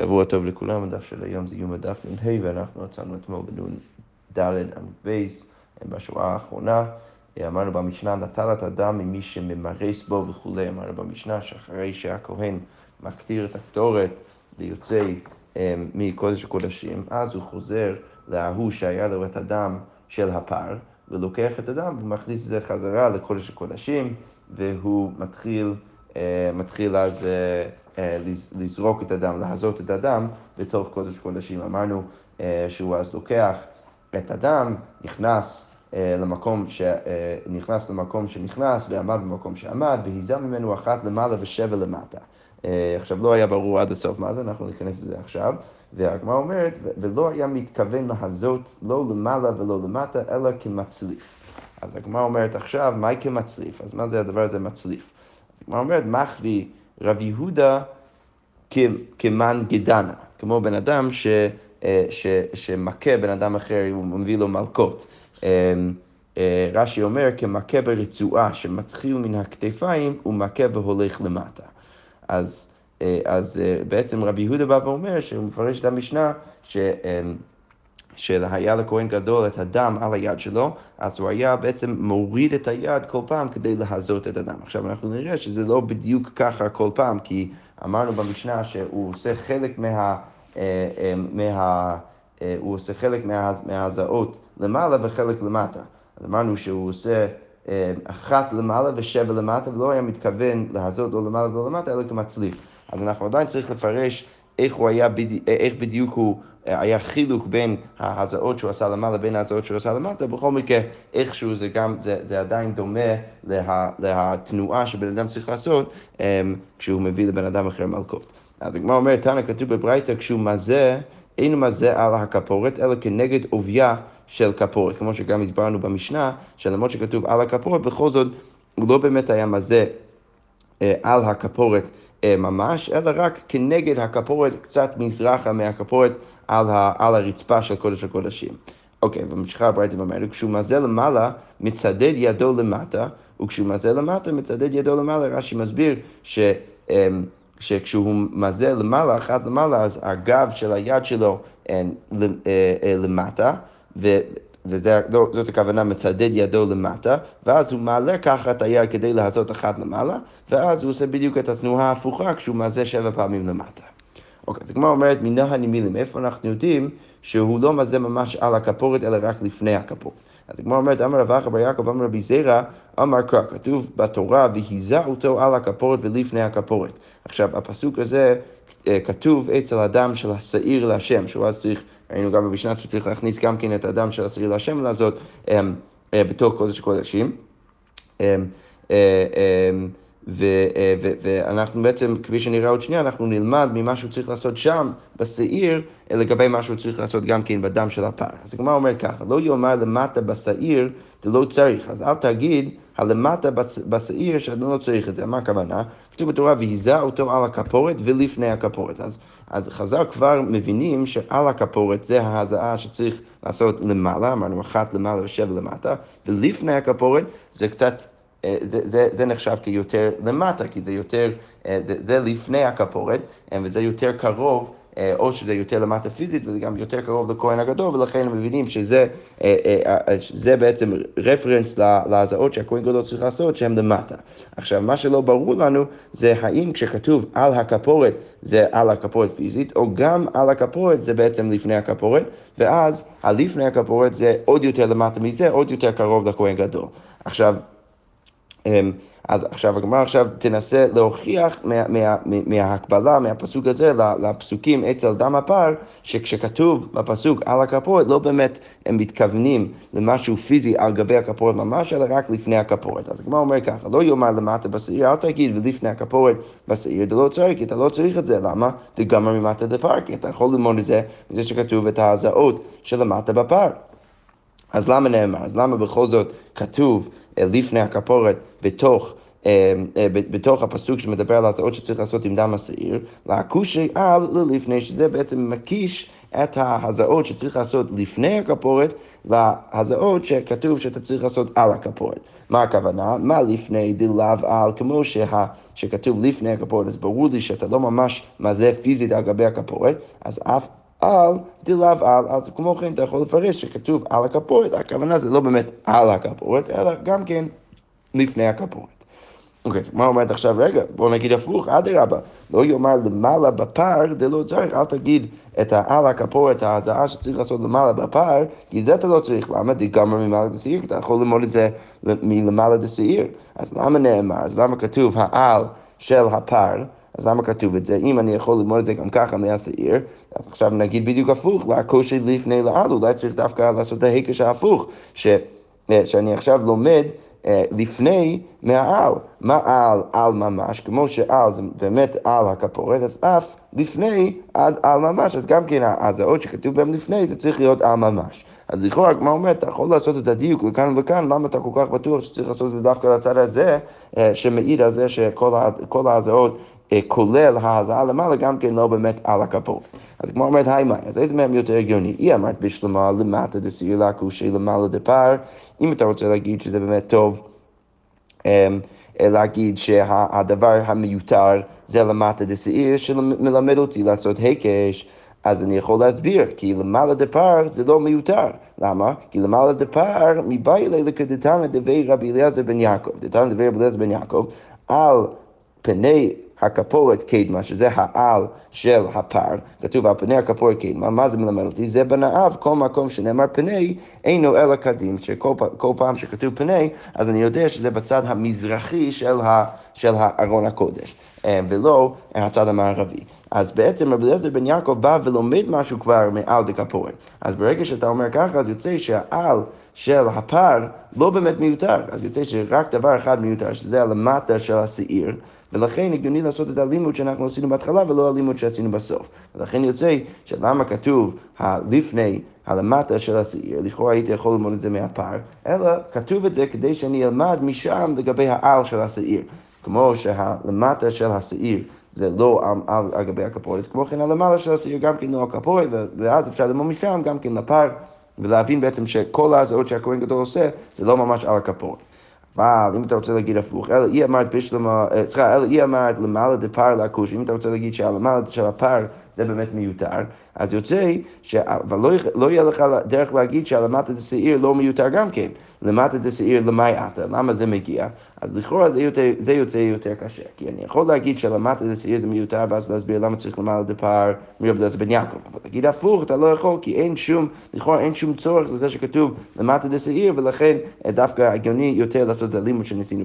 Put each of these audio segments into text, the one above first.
שבוע טוב לכולם, הדף של היום זה יום הדף נ"ה, ואנחנו מצאנו אתמול בנ"ד עמוד בייס, בשורה האחרונה. אמרנו במשנה, נטל את הדם ממי שממרס בו וכולי, אמרנו במשנה שאחרי שהכהן מקטיר את הקטורת ויוצא אמ, מקודש הקודשים, אז הוא חוזר להוא שהיה לו את הדם של הפר, ולוקח את הדם ומכניס את זה חזרה לקודש הקודשים, והוא מתחיל, אה, מתחיל אז אה, אה, לזרוק את הדם, להזות את הדם בתוך קודש קודשים. אמרנו שהוא אז לוקח את הדם, נכנס למקום, ש... נכנס למקום שנכנס ועמד במקום שעמד, והיזה ממנו אחת למעלה ושבע למטה. עכשיו, לא היה ברור עד הסוף מה זה, אנחנו ניכנס לזה עכשיו. והגמרא אומרת, ולא היה מתכוון להזות לא למעלה ולא למטה, אלא כמצליף. אז הגמרא אומרת עכשיו, מהי כמצליף? אז מה זה הדבר הזה מצליף? הגמרא אומרת, מחבי רב יהודה כמן גדנה, כמו בן אדם ש, אה, ש, שמכה בן אדם אחר, הוא מביא לו מלקות. אה, אה, רש"י אומר, כמכה ברצועה שמתחיל מן הכתפיים ומכה והולך למטה. אז, אז בעצם רבי יהודה בא ואומר, שהוא מפרש את המשנה, ש... שהיה לכהן גדול את הדם על היד שלו, אז הוא היה בעצם מוריד את היד כל פעם כדי להזות את הדם. עכשיו אנחנו נראה שזה לא בדיוק ככה כל פעם, כי אמרנו במשנה שהוא עושה חלק מה... אה, אה, מה אה, הוא עושה חלק מה, מההזעות למעלה וחלק למטה. אז אמרנו שהוא עושה אחת למעלה ושבע למטה, ולא היה מתכוון להזות לא למעלה ולא למטה, אלא כמצליף. אז אנחנו עדיין צריך לפרש איך, הוא היה, איך בדיוק הוא היה חילוק בין ההזעות שהוא עשה למעלה לבין ההזעות שהוא עשה למטה, בכל מקרה איכשהו זה גם, זה, זה עדיין דומה לה, לתנועה שבן אדם צריך לעשות um, כשהוא מביא לבן אדם אחר מלכות. אז הגמרא אומרת, תנא כתוב בברייתא, כשהוא מזה, אין מזה על הכפורת, אלא כנגד עובייה של כפורת, כמו שגם הסברנו במשנה, שלמרות שכתוב על הכפורת, בכל זאת הוא לא באמת היה מזה אה, על הכפורת אה, ממש, אלא רק כנגד הכפורת, קצת מזרחה מהכפורת על, ה, על הרצפה של קודש הקודשים. אוקיי, וממשיכה הברייתא ואומרת, כשהוא מזה למעלה, מצדד ידו למטה, וכשהוא מזה למטה, מצדד ידו למעלה. רש"י מסביר ש... אמ, שכשהוא מזה למעלה, אחת למעלה, אז הגב של היד שלו אה, אה, למטה. וזאת הכוונה מצדד ידו למטה, ואז הוא מעלה ככה את היד כדי לעשות אחת למעלה, ואז הוא עושה בדיוק את התנועה ההפוכה כשהוא מעזה שבע פעמים למטה. אוקיי, אז הגמרא אומרת, מינה הנמילים, איפה אנחנו יודעים שהוא לא מזה ממש על הכפורת, אלא רק לפני הכפורת. אז הגמרא אומרת, אמר רב אחא בר יעקב, אמר רבי זירא, אמר קרא, כתוב בתורה, והיזה אותו על הכפורת ולפני הכפורת. עכשיו, הפסוק הזה אה, כתוב אצל הדם של השעיר להשם, שהוא אז צריך, ראינו גם במשנה שצריך להכניס גם כן את הדם של השעיר להשם לעשות אה, אה, בתוך קודש הקודשים. אה, ואנחנו בעצם, כפי שנראה עוד שנייה, אנחנו נלמד ממה שהוא צריך לעשות שם, בשעיר, לגבי מה שהוא צריך לעשות גם כן בדם של הפר. אז הגמרא אומר ככה, לא יאמר למטה בשעיר, זה לא צריך, אז אל תגיד הלמטה בשעיר שאתה לא צריך את זה. מה הכוונה? כתוב בתורה, והיזה אותו על הכפורת ולפני הכפורת. אז, אז חז"ל כבר מבינים שעל הכפורת זה ההזעה שצריך לעשות למעלה, אמרנו אחת למעלה ושבע למטה, ולפני הכפורת זה קצת... אה, זה, זה, זה נחשב כיותר למטה, כי זה יותר, אה, זה, זה לפני הכפורת, אה, וזה יותר קרוב, או שזה יותר למטה פיזית, וזה גם יותר קרוב לכהן הגדול, ולכן הם מבינים שזה זה בעצם רפרנס להזעות שהכהן גדול צריך לעשות, שהם למטה. עכשיו, מה שלא ברור לנו, זה האם כשכתוב על הכפורת, זה על הכפורת פיזית, או גם על הכפורת זה בעצם לפני הכפורת, ואז הלפני הכפורת זה עוד יותר למטה מזה, עוד יותר קרוב לכהן גדול. עכשיו, אז עכשיו הגמרא עכשיו תנסה להוכיח מה, מה, מה, מההקבלה, מהפסוק הזה לפסוקים אצל דם הפר, שכשכתוב בפסוק על הכפורת, לא באמת הם מתכוונים למשהו פיזי על גבי הכפורת ממש, אלא רק לפני הכפורת. אז הגמרא אומר ככה, לא יאמר למטה בשעיר, אל תגיד ולפני הכפורת בשעיר, אתה לא צריך, אתה לא צריך את זה, למה? לגמרי ממטה דפר, כי אתה יכול ללמוד את זה מזה שכתוב את ההזעות של למטה בפר. אז למה נאמר? אז למה בכל זאת כתוב אה, לפני הכפורת בתוך אה, אה, בתוך הפסוק שמדבר על ההצעות שצריך לעשות עם דם השעיר, להכושי על ללפני, שזה בעצם מקיש את ההזעות שצריך לעשות לפני הכפורת להזעות שכתוב שאתה צריך לעשות על הכפורת. מה הכוונה? מה לפני דלאו על, כמו שה, שכתוב לפני הכפורת, אז ברור לי שאתה לא ממש מזה פיזית על גבי הכפורת, אז אף על דלאו על, אז כמו כן אתה יכול לפרש שכתוב על הכפורת, הכוונה זה לא באמת על הכפורת, אלא גם כן לפני הכפורת. אוקיי, מה אומרת עכשיו? רגע, בואו נגיד הפוך, אדרבה, לא יאמר למעלה בפר, דלא צריך, אל תגיד את העל הכפור, את ההזעה שצריך לעשות למעלה בפר, כי זה אתה לא צריך, למה? דגמר ממעלה דשעיר, אתה יכול ללמוד את זה מלמעלה דשעיר. אז למה נאמר? אז למה כתוב העל של הפר? אז למה כתוב את זה? אם אני יכול ללמוד את זה גם ככה מהשעיר, אז עכשיו נגיד בדיוק הפוך, להקושי לפני לעל, אולי צריך דווקא לעשות את ההיקש ההפוך, ש, שאני עכשיו לומד אה, לפני מהעל. מה על? על ממש, כמו שעל זה באמת על הכפורת, אז אף לפני עד על ממש, אז גם כן הזעות שכתוב בהם לפני, זה צריך להיות על ממש. אז לכאורה, כמו אומר, אתה יכול לעשות את הדיוק לכאן ולכאן, למה אתה כל כך בטוח שצריך לעשות את זה דווקא לצד הזה, אה, שמעיד על זה שכל ההזעות אה, כולל ההזעה למעלה, גם כן לא באמת על הכפות. אז כמו אומרת, היי מאי, אז איזה מהם יותר הגיוני? היא אמרת בשלמה למטה דסיר לקושי למעלה דפר, אם אתה רוצה להגיד שזה באמת טוב, אמ, להגיד שהדבר המיותר זה למטה דשעיר שמלמד אותי לעשות היקש. אז אני יכול להסביר, כי למעלה דפר זה לא מיותר. למה? כי למעלה דפר מבעילי לקדתנא דבי רבי אליעזר בן יעקב. דתנא דבי רבי אליעזר בן יעקב, על פני הכפורת קדמה, שזה העל של הפר, כתוב על פני הכפורת קדמה, מה זה מלמד אותי? זה בנאיו, כל מקום שנאמר פני, אינו אלא קדים, שכל פעם שכתוב פני, אז אני יודע שזה בצד המזרחי של, ה, של ארון הקודש, אה, ולא הצד המערבי. אז בעצם רבי אליעזר בן יעקב בא ולומד משהו כבר מעל דקפורת. אז ברגע שאתה אומר ככה, אז יוצא שהעל של הפר לא באמת מיותר, אז יוצא שרק דבר אחד מיותר, שזה הלמטה של השעיר. ולכן הגיוני לעשות את הלימוד שאנחנו עשינו בהתחלה ולא הלימוד שעשינו בסוף. ולכן יוצא שלמה כתוב הלפני, הלמטה של השעיר, לכאורה הייתי יכול ללמוד את זה מהפר, אלא כתוב את זה כדי שאני אלמד משם לגבי העל של השעיר. כמו שהלמטה של השעיר זה לא על, על, על גבי הכפורת, כמו כן הלמעלה של השעיר גם כן לא הכפורת, ואז אפשר ללמוד משם גם כן לפר, ולהבין בעצם שכל ההזעות שהכהן גדול עושה זה לא ממש על הכפורת. אבל אם אתה רוצה להגיד הפוך, אלא היא אמרת בשלמה, אה, סליחה, אלא היא אמרת למעלה דפר לכוש, אם אתה רוצה להגיד שהלמעלה של הפר זה באמת מיותר, אז יוצא, ש... אבל לא, לא יהיה לך דרך להגיד שהלמטה דשעיר לא מיותר גם כן. למטה דשעיר למאי עתה, למה זה מגיע? אז לכאורה זה, יותר, זה יוצא יותר קשה. כי אני יכול להגיד שלמטה דשעיר זה מיותר, ואז להסביר למה צריך למעלה דפר מרב דלזה בן יעקב. אבל להגיד הפוך, אתה לא יכול, כי אין שום, לכאורה אין שום צורך לזה שכתוב למטה דשעיר, ולכן דווקא הגיוני יותר לעשות את הלימוד שניסינו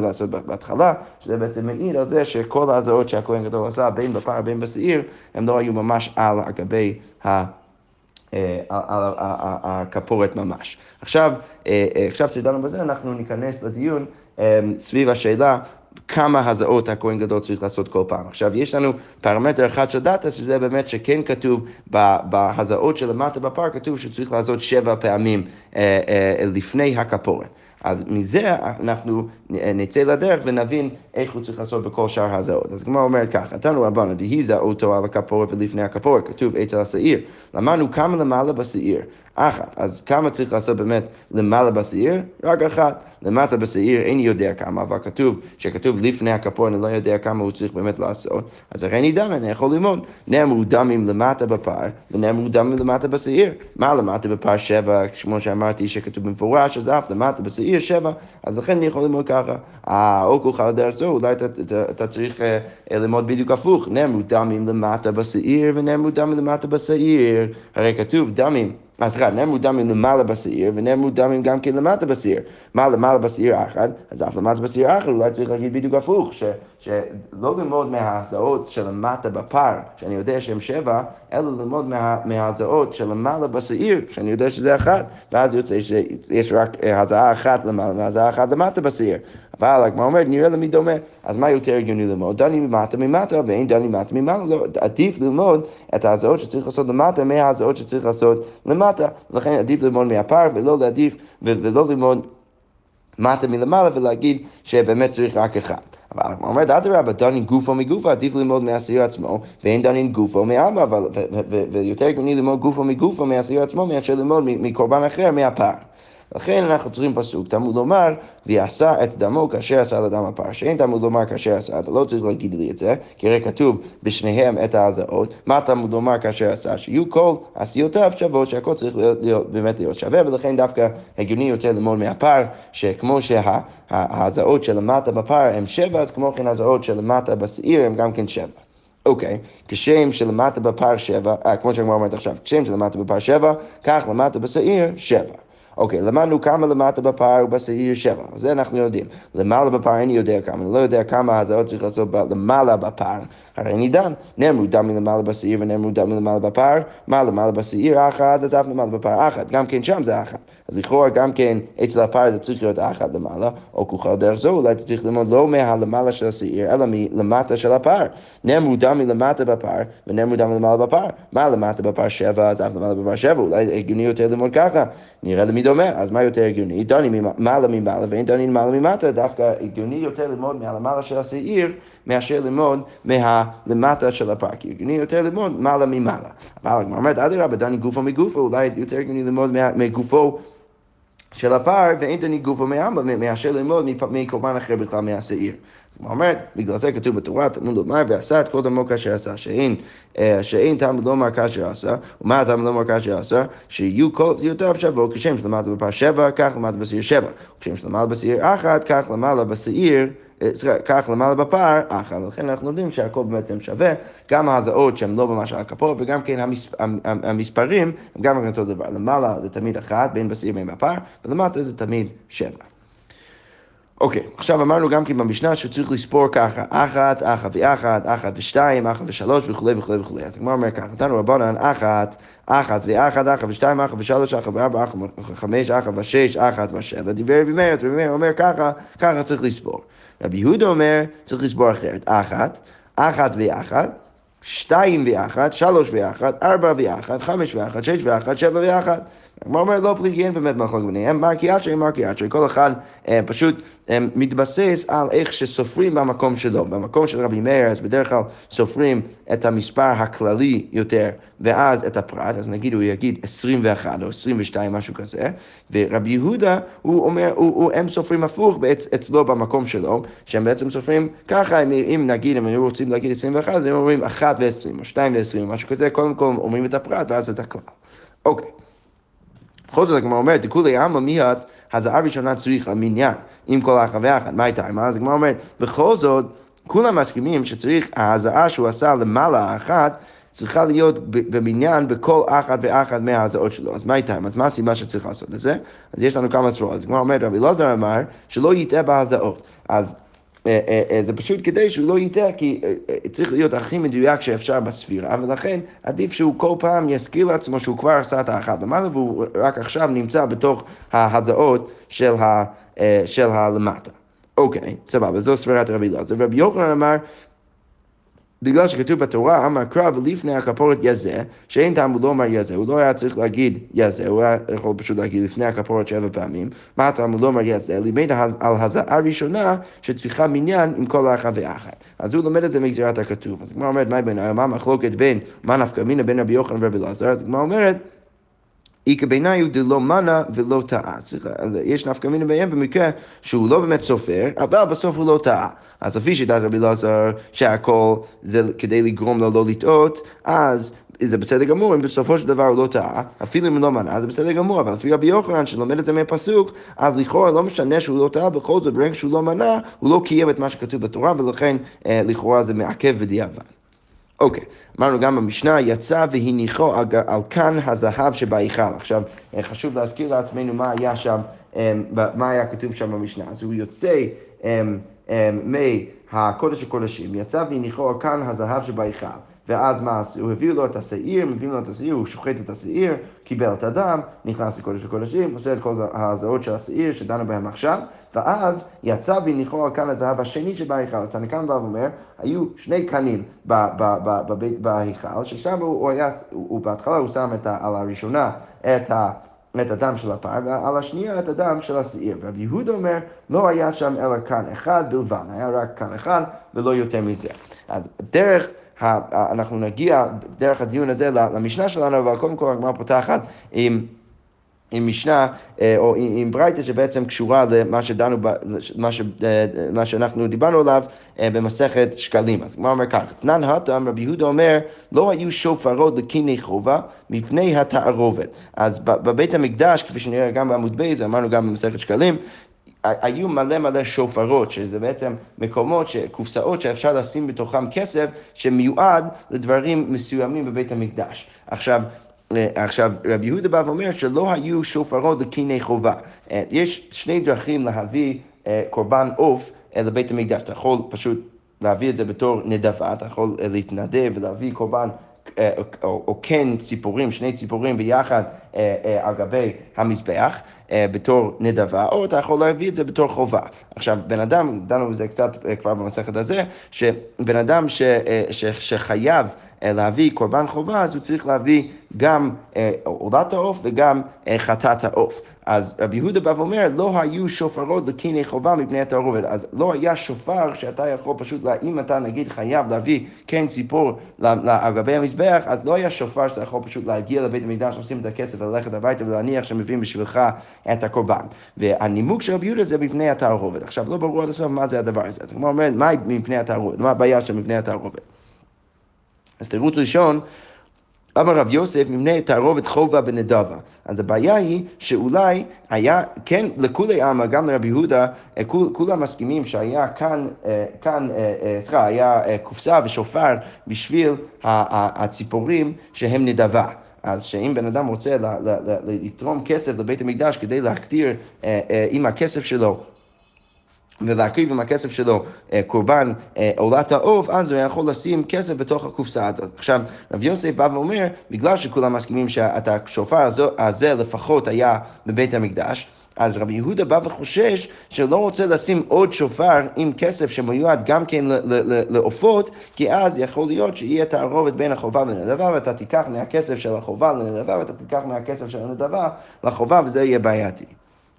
לעשות בהתחלה, שזה בעצם מעיד על זה שכל ההזעות שהכהן גדול עשה, בין בפר בין בשעיר, הם לא היו ממש על אגבי ה... אה, על הכפורת ממש. עכשיו, אה, אה, עכשיו שדנו בזה, אנחנו ניכנס לדיון סביב השאלה כמה הזעות הכהן גדול צריך לעשות כל פעם. עכשיו, יש לנו פרמטר אחד של דאטה, שזה באמת שכן כתוב בהזעות שלמטה בפר, כתוב שצריך לעשות שבע פעמים לפני הכפורת. אז מזה אנחנו נצא לדרך ונבין איך הוא צריך לעשות בכל שאר ההזעות. אז הגמרא אומרת ככה, נתנו רבנו, דהי אותו על הכפורת ולפני הכפורת, כתוב אצל השעיר. למדנו כמה למעלה בשעיר. אחת. אז כמה צריך לעשות באמת למעלה בשעיר? רק אחת. למטה בשעיר איני יודע כמה, אבל כתוב, שכתוב לפני הכפור, אני לא יודע כמה הוא צריך באמת לעשות, אז הרי אני דם, אני יכול ללמוד. נאמרו דמים למטה בפר, ונאמרו דמים למטה בשעיר. מה למטה בפר שבע, כמו שאמרתי, שכתוב במפורש, אז אף למטה בשעיר שבע, אז לכן אני יכול ללמוד ככה. אה, או כולך לדרך זו, אולי אתה, צריך אה, ללמוד בדיוק הפוך. נאמרו דמים למטה בשעיר, ונאמרו דמים למטה בשעיר. הרי כתוב דמים. אז סליחה, נאמרו דמים למעלה בשעיר, ונאמרו דמים גם כן למטה בשעיר. מה למעלה בשעיר אחד, אז אף למטה בשעיר אחר, אולי צריך להגיד בדיוק הפוך, ש, שלא ללמוד מההזעות של למטה בפר, שאני יודע שהן שבע, אלא ללמוד מה, מההזעות של למעלה בשעיר, שאני יודע שזה אחת, ואז יוצא שיש רק הזעה אחת למעלה והזעה אחת למטה בשעיר. אבל הגמרא אומרת, נראה למי דומה. אז מה יותר הגיוני ללמוד? דני ממטה ממטה, ואין דני ממטה ממעלה. לא, עדיף ללמוד את ההזעות שצריך לעשות למטה מההזעות שצריך לעשות למטה. לכן עדיף ללמוד מהפר ולא להעדיף, ולא ללמוד מטה מלמעלה ולהגיד שבאמת צריך רק אחד. אבל הגמרא אומרת, אדרבה, דנין גופו מגופו, עדיף ללמוד מהשעיר עצמו, ואין דנין גופו מעלמא, ויותר הגיוני ללמוד גופו מגופו מהשעיר עצמו, מאשר ללמוד מקורבן אחר מהפר. לכן אנחנו צריכים פסוק, תלמוד לומר, ועשה את דמו כאשר עשה לדם הפר. שאין תלמוד לומר כאשר עשה, אתה לא צריך להגיד לי את זה, כי הרי כתוב בשניהם את ההזעות. מה תלמוד לומר כאשר עשה? שיהיו כל עשיותיו שוות, שהכל צריך להיות, להיות, באמת להיות שווה, ולכן דווקא הגיוני יותר ללמוד מהפר, שכמו שההזעות שלמטה בפר הם שבע, אז כמו כן ההזעות שלמטה בשעיר הם גם כן שבע. אוקיי, okay. כשם שלמטה בפר שבע, אה, כמו שהגמרא אומרת עכשיו, כשם שלמטה בפר שבע, כך למטה בשעיר שבע. אוקיי, למדנו כמה למטה בפר ובשעיר שבע, זה אנחנו יודעים. למעלה בפר איני יודע כמה, אני לא יודע כמה הזעות צריך לעשות למעלה בפר. הרי נידן, נאמרו דם מלמעלה בשעיר ונאמרו דם מלמעלה בפר, מה למעלה בשעיר אחת, אז אף למעלה בפר אחת, גם כן שם זה אחת. אז לכאורה גם כן אצל הפר זה צריך להיות אחת למעלה, או כוכל דרך זו, אולי אתה צריך ללמוד לא מהלמעלה של השעיר, אלא מלמטה של הפר. נאמרו דם מלמטה בפר, ונאמרו דם מלמעלה בפר. מה למטה בפר שבע, אז אף למעלה בפר שבע, אולי הגיוני יותר ללמוד ככה. נראה למי דומה, אז מה יותר הגיוני? דנים מעלה ממעלה ואין דנים מעלה ממטה, דווקא הגיוני יותר ללמוד מהלמעלה של השעיר, מאשר ללמוד מהלמטה של כי הגיוני יותר ללמוד מעלה ממעלה. אבל הגמרא אומרת, אדרבה, דני גופו מגופו, אולי יותר הגיוני ללמוד מגופו של הפר, ואין דני גופו מעם, מאשר ללמוד מקורבן אחר בכלל מהשעיר. הוא אומר, בגלל זה כתוב בתורה, תלמוד לומר, ועשה את כל דמו כאשר עשה, שאין, שאין תלמוד לומר כאשר עשה, ומה התלמוד לומר כאשר עשה? שיהיו כל ציותיו שבו, כשם שלמד בפר שבע, כך למד בשעיר שבע, כשם שלמד בשעיר אחת, כך למד בשעיר כך למעלה בפער, אחר, ולכן אנחנו יודעים שהכל בעצם שווה, גם ההזעות שהן לא ממש על הכפור, וגם כן המספ... המספרים הם גם אותו דבר, למעלה זה תמיד אחת, בין בשעיר ובין בפער, ולמטה זה תמיד שבע. אוקיי, okay, עכשיו אמרנו גם כן במשנה שצריך לספור ככה, אחת, אחת ואחת, אחת ושתיים, אחת ושלוש וכולי וכולי וכולי. אז הגמרא אומר ככה, נתנו רבנן אחת, אחת ואחת, אחת ושתיים, אחת ושלוש, אחת וארבע, אחת וחמש, אחת ושש, אחת ושבע. דיבר רבי מאיר, רבי מאיר אומר ככה, ככה צריך לספור. רבי יהודה אומר, צריך לספור אחרת, אחת, אחת ואחת, שתיים ואחת, שלוש ואחת, ארבע ואחת, חמש ואחת, שש ואחת, שבע ואחת. הגמרא אומר לא פליגי, אין באמת מחלוקת ביניהם, מרקי אשרי, מרקי אשרי, כל אחד אה, פשוט אה, מתבסס על איך שסופרים במקום שלו. במקום של רבי מאיר, אז בדרך כלל סופרים את המספר הכללי יותר, ואז את הפרט, אז נגיד הוא יגיד 21 או 22, משהו כזה, ורבי יהודה, הוא אומר, הוא, הוא, הם סופרים הפוך אצ, אצלו במקום שלו, שהם בעצם סופרים ככה, אם, אם נגיד, אם היו רוצים להגיד 21, אז הם אומרים 1 ו-20 או 2 ו-20, משהו כזה, קודם כל אומרים את הפרט ואז את הכלל. אוקיי. בכל זאת הגמרא אומרת, דכולי עמא מיד, הזעה ראשונה צריך המניין עם כל האחד ואחד, מה הייתה? אז הגמרא אומרת, בכל זאת, כולם מסכימים שצריך, ההזעה שהוא עשה למעלה האחת, צריכה להיות במניין בכל אחת ואחת מההזעות שלו. אז מה איתם? אז מה הסיבה שצריך לעשות את זה? אז יש לנו כמה סרורות. אז כמו אומרת, רבי אלעזר אמר שלא יטעה בהזעות. אז זה פשוט כדי שהוא לא יטעה, כי צריך להיות הכי מדויק שאפשר בספירה, ולכן עדיף שהוא כל פעם יזכיר לעצמו שהוא כבר עשה את האחת למעלה, והוא רק עכשיו נמצא בתוך ההזעות של, הלמטה. אוקיי, סבבה, זו ספירת רבי אלעזר. ורבי יוחנן אמר בגלל שכתוב בתורה, אמר קרב לפני הכפורת יזה, שאין טעם הוא לא אומר יזה, הוא לא היה צריך להגיד יזה, הוא היה יכול פשוט להגיד לפני הכפורת שבע פעמים, מה הטעם הוא לא אומר יזה, לימד על הזעה הראשונה שצריכה מניין עם כל האחת ואחת. אז הוא לומד את זה מגזירת הכתוב. אז הגמרא אומרת, מה המחלוקת בין, מה נפקא מינה בין רבי יוחנן ורבי אלעזר? אז הגמרא אומרת, איכא בעיניי דלא מנה ולא טעה. יש נפקא מינה בהם במקרה שהוא לא באמת סופר, אבל בסוף הוא לא טעה. אז לפי שיטת רבי אלעזר, שהכל זה כדי לגרום לו לא לטעות, אז זה בסדר גמור, אם בסופו של דבר הוא לא טעה, אפילו אם הוא לא מנה, זה בסדר גמור, אבל לפי רבי יוחנן שלומד את זה מהפסוק, אז לכאורה לא משנה שהוא לא טעה, בכל זאת ברגע שהוא לא מנה, הוא לא קיים את מה שכתוב בתורה, ולכן אה, לכאורה זה מעכב בדיעבד. אוקיי, okay. אמרנו גם במשנה, יצא והניחו על, כאן הזהב שבהיכל. עכשיו, אה, חשוב להזכיר לעצמנו מה היה שם, אה, מה היה כתוב שם במשנה. אז הוא יוצא אה, מהקודש הקודשים, יצא והניחו על כאן הזהב שבהיכל. ואז מה? הוא הביא לו את השעיר, מביא לו את השעיר, הוא שוחט את השעיר, קיבל את הדם, נכנס לקודש הקודשים, עושה את כל הזעות של השעיר שדנו בהם עכשיו, ואז יצא והניחו על כאן הזהב השני שבהיכל. אז תנקם בא ואומר, היו שני קנים בהיכל, ששם הוא היה, הוא בהתחלה הוא שם את, על הראשונה את ה... את הדם של הפר, ועל השנייה את הדם של השעיר. רבי יהודה אומר, לא היה שם אלא כאן אחד בלבד, היה רק כאן אחד ולא יותר מזה. אז דרך... אנחנו נגיע דרך הדיון הזה למשנה שלנו, אבל קודם כל הגמרא פותחת עם... עם משנה אה, או עם ברייתא שבעצם קשורה למה שדנו, מה, ש, אה, מה שאנחנו דיברנו עליו אה, במסכת שקלים. אז כמו אומר כך, תנן הטם רבי יהודה אומר, לא היו שופרות לקיני חובה מפני התערובת. אז בבית המקדש, כפי שנראה גם בעמוד בייז, אמרנו גם במסכת שקלים, היו מלא מלא שופרות, שזה בעצם מקומות, קופסאות שאפשר לשים בתוכם כסף שמיועד לדברים מסוימים בבית המקדש. עכשיו, עכשיו, רבי יהודה בא ואומר שלא היו שופרות לקיני חובה. אה, יש שני דרכים להביא אה, קורבן עוף אה, לבית המקדש. אתה יכול פשוט להביא את זה בתור נדבה, אתה יכול להתנדב ולהביא קורבן או, או כן ציפורים, שני ציפורים ביחד על גבי המזבח בתור נדבה, או אתה יכול להביא את זה בתור חובה. עכשיו, בן אדם, דנו בזה קצת כבר במסכת הזה, שבן אדם ש, ש, שחייב אה, להביא קורבן חובה, אז הוא צריך להביא גם אה, עולת העוף וגם אה, חטאת העוף. אז רבי יהודה בא ואומר, לא היו שופרות לקיני חובה מפני התערובת. אז לא היה שופר שאתה יכול פשוט, אם אתה נגיד חייב להביא כן ציפור על גבי המזבח, אז לא היה שופר שאתה יכול פשוט להגיע לבית המקדש, לשים את הכסף וללכת הביתה ולהניח שמביאים בשבילך את הקורבן. והנימוק של רבי יהודה זה מפני התערובת. עכשיו, לא ברור עד הסוף מה זה הדבר הזה. אז הוא אומר, מה מפני התערובת? מה הבעיה של מפני התערובת? אז תירוץ ראשון, אמר רב יוסף, מבנה תערובת חובה בנדבה. אז הבעיה היא שאולי היה, כן, לכולי עלמא, גם לרבי יהודה, אה, כול, כולם מסכימים שהיה כאן, אה, כאן, אה, סליחה, היה קופסה ושופר בשביל הציפורים שהם נדבה. אז שאם בן אדם רוצה לתרום כסף לבית המקדש כדי להקטיר עם הכסף שלו ולהקריב עם הכסף שלו אה, קורבן אה, עולת העוף, אז הוא יכול לשים כסף בתוך הקופסה הזאת. עכשיו, רב יוסף בא ואומר, בגלל שכולם מסכימים שאת השופר הזה לפחות היה בבית המקדש, אז רבי יהודה בא וחושש שלא רוצה לשים עוד שופר עם כסף שמיועד גם כן לעופות, כי אז יכול להיות שיהיה תערובת בין החובה לנדבה, ואתה תיקח מהכסף של החובה לנדבה, ואתה תיקח מהכסף של הנדבה לחובה, וזה יהיה בעייתי.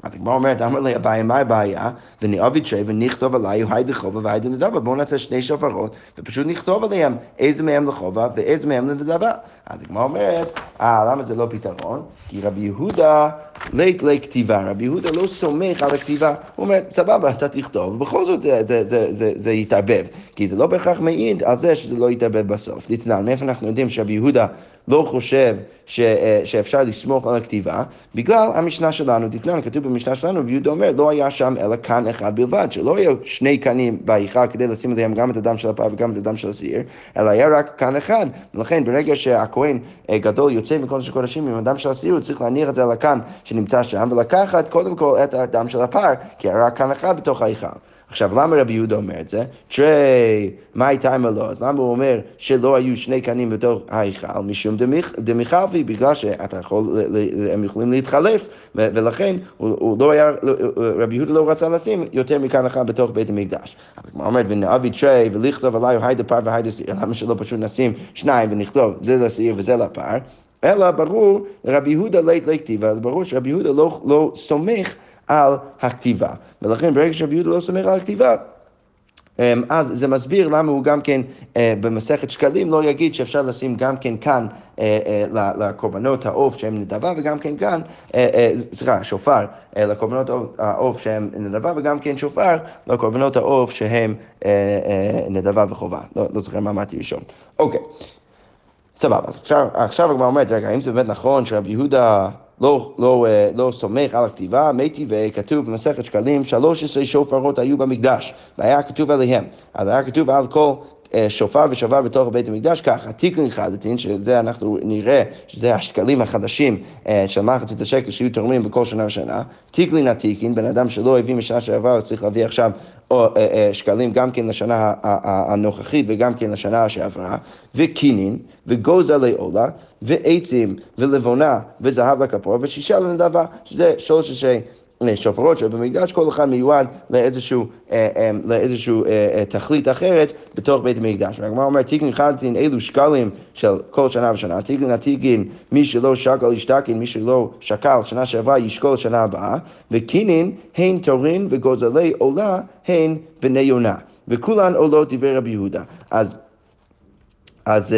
אז הגמרא אומרת, אמר לי אביי, מה הבעיה? ונאבי תשי ונכתוב עליי, הוא היידה חובה והיידה נדבה. בואו נעשה שני שופרות, ופשוט נכתוב עליהם איזה מהם לחובה ואיזה מהם לנדבה. אז הגמרא אומרת, אה, למה זה לא פתרון? כי רבי יהודה לית לכתיבה, רבי יהודה לא סומך על הכתיבה. הוא אומר, סבבה, אתה תכתוב, ובכל זאת זה, זה, זה, זה, זה יתערבב. כי זה לא בהכרח מעיד על זה שזה לא יתערבב בסוף. נתנן, מאיפה אנחנו יודעים שרבי יהודה לא חושב ש, אה, שאפשר לסמוך על הכתיבה, בגלל המשנה שלנו, תתנן, כתוב במשנה שלנו, רבי יהודה אומר, לא היה שם אלא כאן אחד בלבד, שלא היו שני קנים בהיכל כדי לשים עליהם גם את הדם של הפר וגם את הדם של השעיר, אלא היה רק כאן אחד. ולכן ברגע שהכהן אה, גדול יוצא מקודש הקודשים עם הדם של השעיר, הוא צריך להניח את זה על הכאן שנמצא שם, ולקחת קודם כל את הדם של הפר, כי כאן אחד בתוך ההיכל. עכשיו, למה רבי יהודה אומר את זה? תרי, מה הייתה עם הלא? אז למה הוא אומר שלא היו שני קנים בתוך ההיכל? משום דמיכלפי, בגלל שאתה יכול, הם יכולים להתחלף, ולכן הוא, הוא לא היה, רבי יהודה לא רצה לשים יותר מכאן אחד בתוך בית המקדש. אז כמו אומרת, ונאבי תרי, ולכתוב עליי היידה פר והיידה שעיר, למה שלא פשוט נשים שניים ונכתוב זה לשעיר וזה לפר? אלא ברור לרבי יהודה לית לכתיבה, אז ברור שרבי יהודה לא, לא סומך על הכתיבה. ולכן ברגע שרבי יהודה לא סומך על הכתיבה, אמ, אז זה מסביר למה הוא גם כן אה, במסכת שקלים לא יגיד שאפשר לשים גם כן כאן אה, אה, לקורבנות העוף שהם נדבה וגם כן כאן, סליחה, שופר לקורבנות העוף שהם נדבה וגם כן שופר לקורבנות העוף שהם נדבה וחובה. לא, לא זוכר מה אמרתי ראשון. אוקיי. סבבה, אז עכשיו, עכשיו הגמרא אומרת, רגע, האם זה באמת נכון שרבי יהודה לא, לא, אה, לא סומך על הכתיבה, מתי וכתוב במסכת שקלים, 13 שופרות היו במקדש, והיה כתוב עליהם. אז היה כתוב על כל שופר ושופר בתוך בית המקדש ככה, תיקון חזתין, שזה אנחנו נראה שזה השקלים החדשים אה, של מחצית השקל שיהיו תורמים בכל שנה ושנה, תיקלין התיקין, בן אדם שלא הביא משנה שעברה, צריך להביא עכשיו או, שקלים גם כן לשנה הנוכחית וגם כן לשנה שעברה, וקינין, וגוז עלי עולה, ועצים, ולבונה, וזהב לכפור, ושישה לנדבה, שזה שלושה שופרות שבמקדש כל אחד מיועד לאיזשהו, אה, אה, לאיזשהו אה, תכלית אחרת בתוך בית המקדש. והגמרא אומרת, תיקין חלטין אלו שקלים של כל שנה ושנה, תיקין התיקין מי שלא שקל ישתקין, מי שלא שקל שנה שעברה ישקול שנה הבאה, וקינין הן תורין וגוזלי עולה הן בני יונה. וכולן עולות דברי רבי יהודה. אז, אז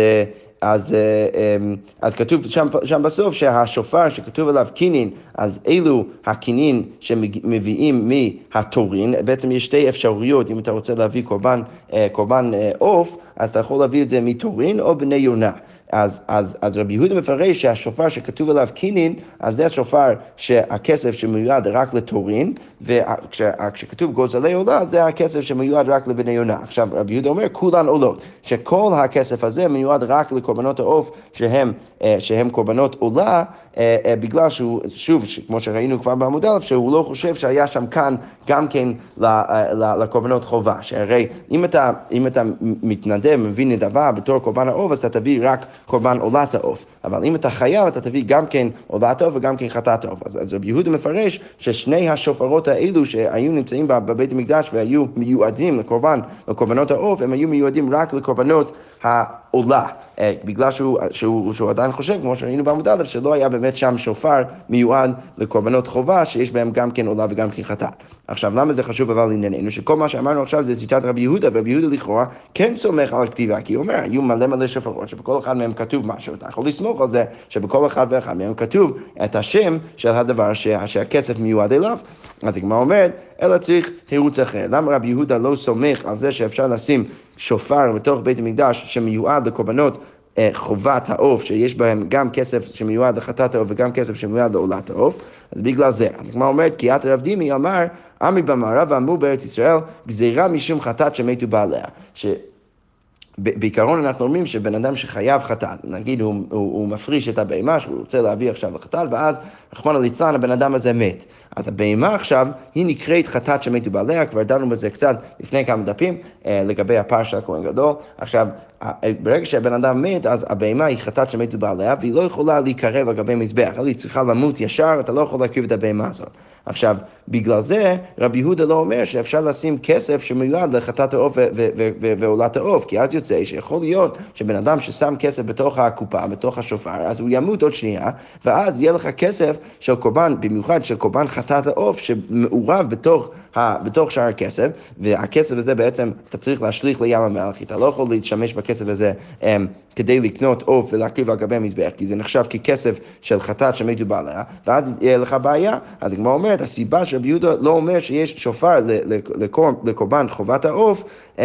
אז, אה, אמ, אז כתוב שם, שם בסוף שהשופר שכתוב עליו קינין, אז אלו הקינין שמביאים מהתורין, בעצם יש שתי אפשרויות, אם אתה רוצה להביא קורבן, אה, אה, עוף, אז אתה יכול להביא את זה מתורין או בני יונה. אז, אז, אז רבי יהודה מפרש שהשופר שכתוב עליו קינין, אז זה השופר שהכסף שמיועד רק לתורין, וכשכתוב גוזלי עולה, זה הכסף שמיועד רק לבני יונה. עכשיו, רבי יהודה אומר, כולן עולות, שכל הכסף הזה מיועד רק לקורבנות העוף שהם, אה, שהם קורבנות עולה, אה, אה, בגלל שהוא, שוב, כמו שראינו כבר בעמוד א', שהוא לא חושב שהיה שם כאן גם כן לקורבנות חובה. שהרי אם אתה, אם אתה מתנדב, מביא נדבה בתור קורבן העוף, אז אתה תביא רק קורבן עולת העוף. אבל אם אתה חייב, אתה תביא גם כן עולת העוף וגם כן חטאת העוף. אז, אז רבי יהודה מפרש ששני השופרות האלו שהיו נמצאים בבית המקדש והיו מיועדים לקורבן, לקורבנות העוף, הם היו מיועדים רק לקורבנות העולה. אה, בגלל שהוא, שהוא, שהוא עדיין חושב, כמו שראינו בעמוד א', שלא היה באמת שם שופר מיועד לקורבנות חובה, שיש בהם גם כן עולה וגם כן חטאת. עכשיו, למה זה חשוב אבל לענייננו? שכל מה שאמרנו עכשיו זה ציטת רבי יהודה, ורבי יהודה לכאורה כן סומך על הכתיבה, כי הוא אומר, היו מלא מלא שופרות, שבכל אחד מהם כתוב משהו, אתה יכול לסמוך על זה שבכל אחד ואחד מהם כתוב את השם של הדבר שהכסף מיועד אליו. אז הגמרא אומרת, אלא צריך תירוץ אחר. למה רבי יהודה לא סומך על זה שאפשר לשים שופר בתוך בית המקדש שמיועד לקורבנות אה, חובת העוף, שיש בהם גם כסף שמיועד לחטאת העוף וגם כסף שמיועד לעולת העוף, אז בגלל זה. אז כמו אומרת, כי את רב דימי אמר, עמי במערב ואמרו בארץ ישראל, גזירה משום חטאת שמתו בעליה. ש... בעיקרון אנחנו אומרים שבן אדם שחייב חטאת, נגיד הוא, הוא, הוא מפריש את הבהמה שהוא רוצה להביא עכשיו לחטאת, ואז רחמנא ליצלן הבן אדם הזה מת. אז הבהמה עכשיו היא נקראת חטאת שמתו בעליה, כבר דנו בזה קצת לפני כמה דפים אה, לגבי הפר של הכהן גדול. עכשיו, ברגע שהבן אדם מת, אז הבהמה היא חטאת שמתו בעליה, והיא לא יכולה להיקרב על גבי מזבח, היא צריכה למות ישר, אתה לא יכול להקריב את הבהמה הזאת. עכשיו, בגלל זה רבי יהודה לא אומר שאפשר לשים כסף שמיועד לחטאת העוף ועולת העוף, כי אז יוצא שיכול להיות שבן אדם ששם כסף בתוך הקופה, בתוך השופר, אז הוא ימות עוד שנייה, ואז יהיה לך כסף של קורבן, במיוחד של קורבן חטאת העוף, שמעורב בתוך, בתוך שאר הכסף, והכסף הזה בעצם אתה צריך להשליך לים המלח, אתה לא יכול להשתמש בכסף הזה um, כדי לקנות עוף ולהקריב על גבי המזבח, כי זה נחשב ככסף של חטאת שמתו בעליה, ואז יהיה לך בעיה. אז הגמרא אומרת, הסיבה שרבי יהודה לא אומר שיש שופר לקורבן חובת העוף, um,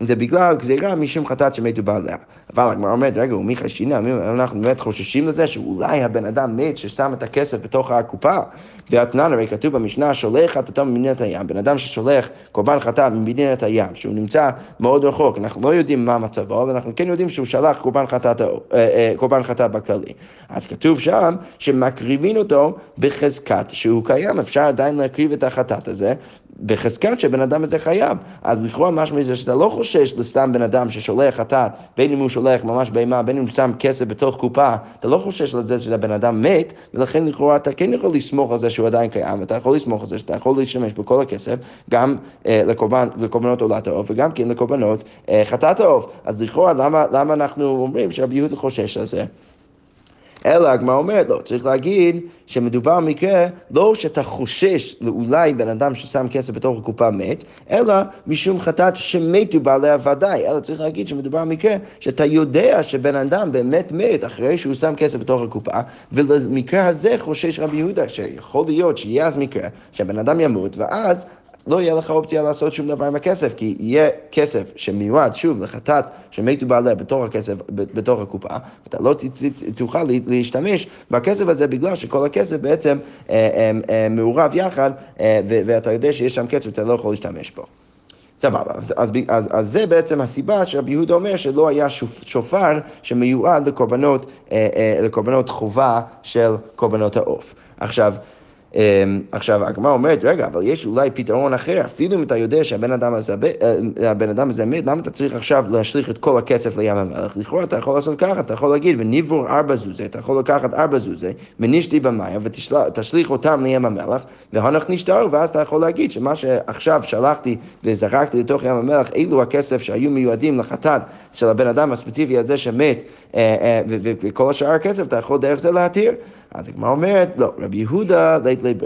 זה בגלל גזירה משום חטאת שמתו בעליה. אבל הגמרא אומרת, רגע, ומי חשינה, אנחנו באמת חוששים לזה שאולי הבן אדם מת ששם את הכסף בתוך הקופה. והתנן, הרי כתוב במשנה, שולח חטאתו ממדינת הים. בן אדם ששולח קורבן חטאת ממדינת הים, שהוא נמצא מאוד רחוק, אנחנו לא יודעים מה מצבו, אבל אנחנו כן יודעים שהוא שלח קורבן חטאת, אה, אה, חטאת בכללי. אז כתוב שם שמקריבים אותו בחזקת שהוא קיים, אפשר עדיין להקריב את החטאת הזה, בחזקת שהבן אדם הזה חייב. אז לכאורה משהו מזה שאתה לא חושש לסתם בן אדם ששולח חטאת, בין אם הוא שולח ממש בהמה, בין אם הוא שם כסף בתוך קופה, אתה לא חושש לזה שהבן אדם מת, ולכן לכאורה אתה כן יכול לסמוך על זה שהוא עדיין קיים, ואתה יכול לסמוך על זה שאתה יכול להשתמש בכל הכסף, גם אה, לקורבן, לקורבנות עולת העוף, וגם כן לקורבנות אה, חטאת העוף. אז לכאורה למה, למה אנחנו אומרים שרבי יהודה חושש לזה? אלא הגמרא אומרת, לא, צריך להגיד שמדובר במקרה לא שאתה חושש לאולי בן אדם ששם כסף בתוך הקופה מת, אלא משום חטאת שמתו בעליה ודאי, אלא צריך להגיד שמדובר במקרה שאתה יודע שבן אדם באמת מת אחרי שהוא שם כסף בתוך הקופה, ולמקרה הזה חושש רבי יהודה, שיכול להיות שיהיה אז מקרה שהבן אדם ימות, ואז לא יהיה לך אופציה לעשות שום דבר עם הכסף, כי יהיה כסף שמיועד, שוב, לחטאת שמתו בעליה בתוך הכסף, בתוך הקופה, אתה לא תוכל להשתמש בכסף הזה בגלל שכל הכסף בעצם אה, אה, אה, מעורב יחד, ואתה יודע שיש שם כסף ואתה לא יכול להשתמש בו. סבבה, אז, אז, אז, אז זה בעצם הסיבה שרבי יהודה אומר שלא היה שופר שמיועד לקורבנות, לקורבנות חובה של קורבנות העוף. עכשיו, עכשיו, הגמרא אומרת, רגע, אבל יש אולי פתרון אחר, אפילו אם אתה יודע שהבן אדם הזה, אה, הבן אדם הזה מת, למה אתה צריך עכשיו להשליך את כל הכסף לים המלח? לכאורה אתה יכול לעשות ככה, אתה יכול להגיד, וניבור ארבע זוזי, אתה יכול לקחת ארבע זוזי, מנישתי במים, ותשליך אותם לים המלח, והנח נשתרו, ואז אתה יכול להגיד שמה שעכשיו שלחתי וזרקתי לתוך ים המלח, אלו הכסף שהיו מיועדים לחטאת של הבן אדם הספציפי הזה שמת, אה, אה, וכל השאר הכסף, אתה יכול דרך זה להתיר. אז הגמרא אומרת, לא, רבי יהודה,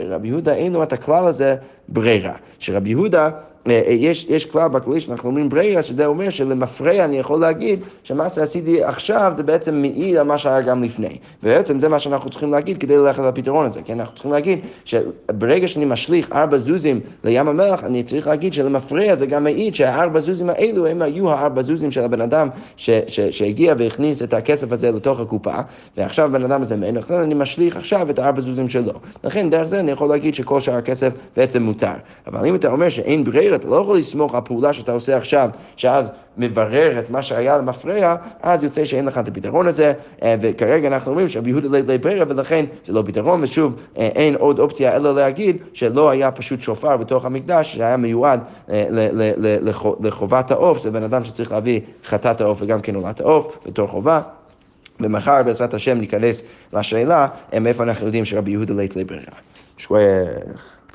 רבי יהודה אין לו את הכלל הזה ברירה. שרבי יהודה אה, אה, יש, יש כלל בכללי שאנחנו אומרים ברירה, שזה אומר שלמפרע אני יכול להגיד שמה שעשיתי עכשיו זה בעצם מעיד על מה שהיה גם לפני. ובעצם זה מה שאנחנו צריכים להגיד כדי ללכת לפתרון הזה, כן? אנחנו צריכים להגיד שברגע שאני משליך ארבע זוזים לים המלח, אני צריך להגיד שלמפרע זה גם מעיד שהארבע זוזים האלו הם היו הארבע זוזים של הבן אדם ש, ש, שהגיע והכניס את הכסף הזה לתוך הקופה, ועכשיו הבן אדם הזה לכן אני משליך עכשיו את הארבע זוזים שלו. לכן דרך זה אני יכול להגיד שכל שאר הכסף בעצם מותר. אבל אם אתה אומר שאין ברירה אתה לא יכול לסמוך על פעולה שאתה עושה עכשיו, שאז מברר את מה שהיה למפרע, אז יוצא שאין לך את הפתרון הזה, אה, וכרגע אנחנו אומרים שרבי יהודה לידי ברירה, ולכן זה לא פתרון, ושוב, אה, אין עוד אופציה אלא להגיד שלא היה פשוט שופר בתוך המקדש שהיה מיועד אה, לחובת העוף, זה בן אדם שצריך להביא חטאת העוף וגם כן עולת העוף בתור חובה. ומחר בעזרת השם ניכנס לשאלה מאיפה אנחנו יודעים שרבי יהודה לית לברירה. שווייך.